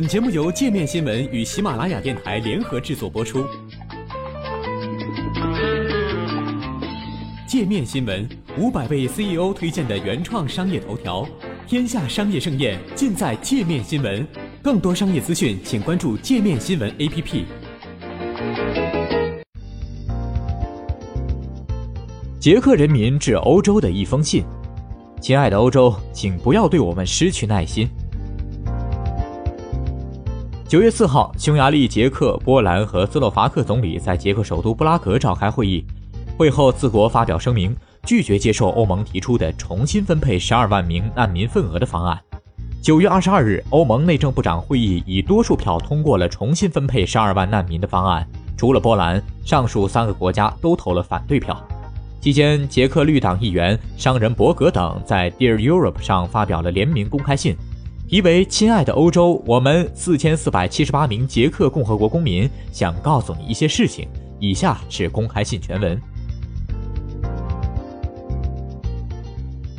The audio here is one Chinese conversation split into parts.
本节目由界面新闻与喜马拉雅电台联合制作播出。界面新闻五百位 CEO 推荐的原创商业头条，天下商业盛宴尽在界面新闻。更多商业资讯，请关注界面新闻 APP。捷克人民致欧洲的一封信：亲爱的欧洲，请不要对我们失去耐心。九月四号，匈牙利、捷克、波兰和斯洛伐克总理在捷克首都布拉格召开会议。会后，四国发表声明，拒绝接受欧盟提出的重新分配十二万名难民份额的方案。九月二十二日，欧盟内政部长会议以多数票通过了重新分配十二万难民的方案。除了波兰，上述三个国家都投了反对票。期间，捷克绿党议员、商人伯格等在 Dear Europe 上发表了联名公开信。题为“亲爱的欧洲，我们四千四百七十八名捷克共和国公民想告诉你一些事情。”以下是公开信全文。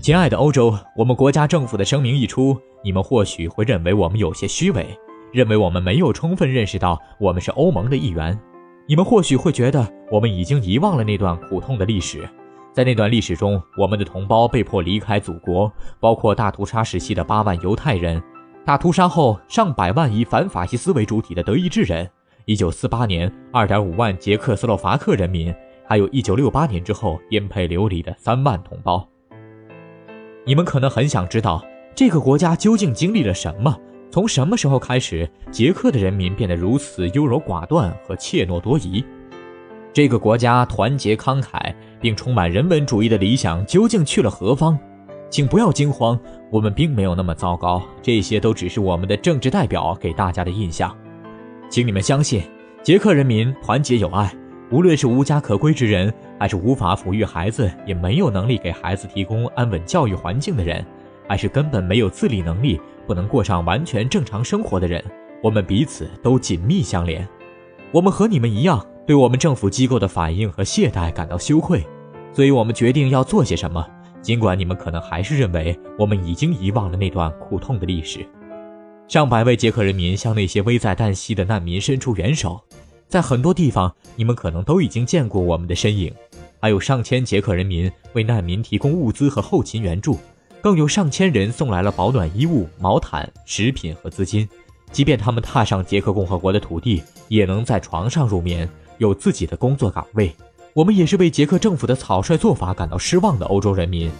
亲爱的欧洲，我们国家政府的声明一出，你们或许会认为我们有些虚伪，认为我们没有充分认识到我们是欧盟的一员。你们或许会觉得我们已经遗忘了那段苦痛的历史。在那段历史中，我们的同胞被迫离开祖国，包括大屠杀时期的八万犹太人，大屠杀后上百万以反法西斯为主体的德意志人，一九四八年二点五万捷克斯洛伐克人民，还有一九六八年之后颠沛流离的三万同胞。你们可能很想知道，这个国家究竟经历了什么？从什么时候开始，捷克的人民变得如此优柔寡断和怯懦多疑？这个国家团结慷慨并充满人文主义的理想究竟去了何方？请不要惊慌，我们并没有那么糟糕。这些都只是我们的政治代表给大家的印象。请你们相信，捷克人民团结友爱。无论是无家可归之人，还是无法抚育孩子也没有能力给孩子提供安稳教育环境的人，还是根本没有自理能力不能过上完全正常生活的人，我们彼此都紧密相连。我们和你们一样。对我们政府机构的反应和懈怠感到羞愧，所以我们决定要做些什么。尽管你们可能还是认为我们已经遗忘了那段苦痛的历史。上百位捷克人民向那些危在旦夕的难民伸出援手，在很多地方你们可能都已经见过我们的身影。还有上千捷克人民为难民提供物资和后勤援助，更有上千人送来了保暖衣物、毛毯、食品和资金。即便他们踏上捷克共和国的土地，也能在床上入眠。有自己的工作岗位，我们也是为捷克政府的草率做法感到失望的欧洲人民。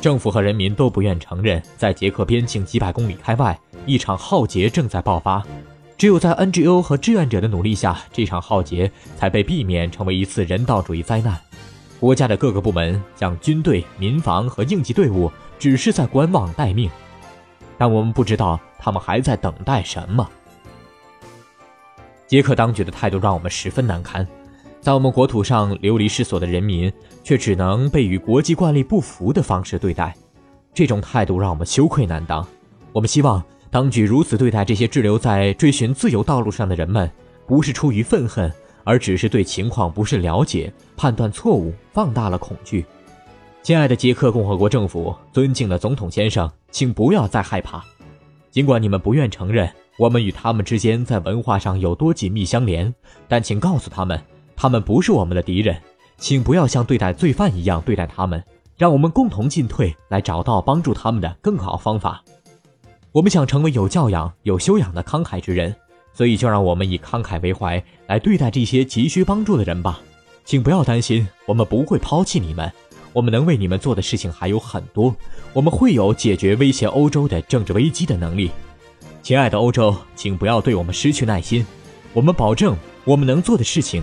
政府和人民都不愿承认，在捷克边境几百公里开外，一场浩劫正在爆发。只有在 NGO 和志愿者的努力下，这场浩劫才被避免成为一次人道主义灾难。国家的各个部门像军队、民防和应急队伍只是在观望待命，但我们不知道他们还在等待什么。捷克当局的态度让我们十分难堪，在我们国土上流离失所的人民，却只能被与国际惯例不符的方式对待，这种态度让我们羞愧难当。我们希望当局如此对待这些滞留在追寻自由道路上的人们，不是出于愤恨，而只是对情况不甚了解，判断错误，放大了恐惧。亲爱的捷克共和国政府，尊敬的总统先生，请不要再害怕，尽管你们不愿承认。我们与他们之间在文化上有多紧密相连，但请告诉他们，他们不是我们的敌人，请不要像对待罪犯一样对待他们，让我们共同进退，来找到帮助他们的更好方法。我们想成为有教养、有修养的慷慨之人，所以就让我们以慷慨为怀来对待这些急需帮助的人吧。请不要担心，我们不会抛弃你们，我们能为你们做的事情还有很多，我们会有解决威胁欧洲的政治危机的能力。亲爱的欧洲，请不要对我们失去耐心。我们保证，我们能做的事情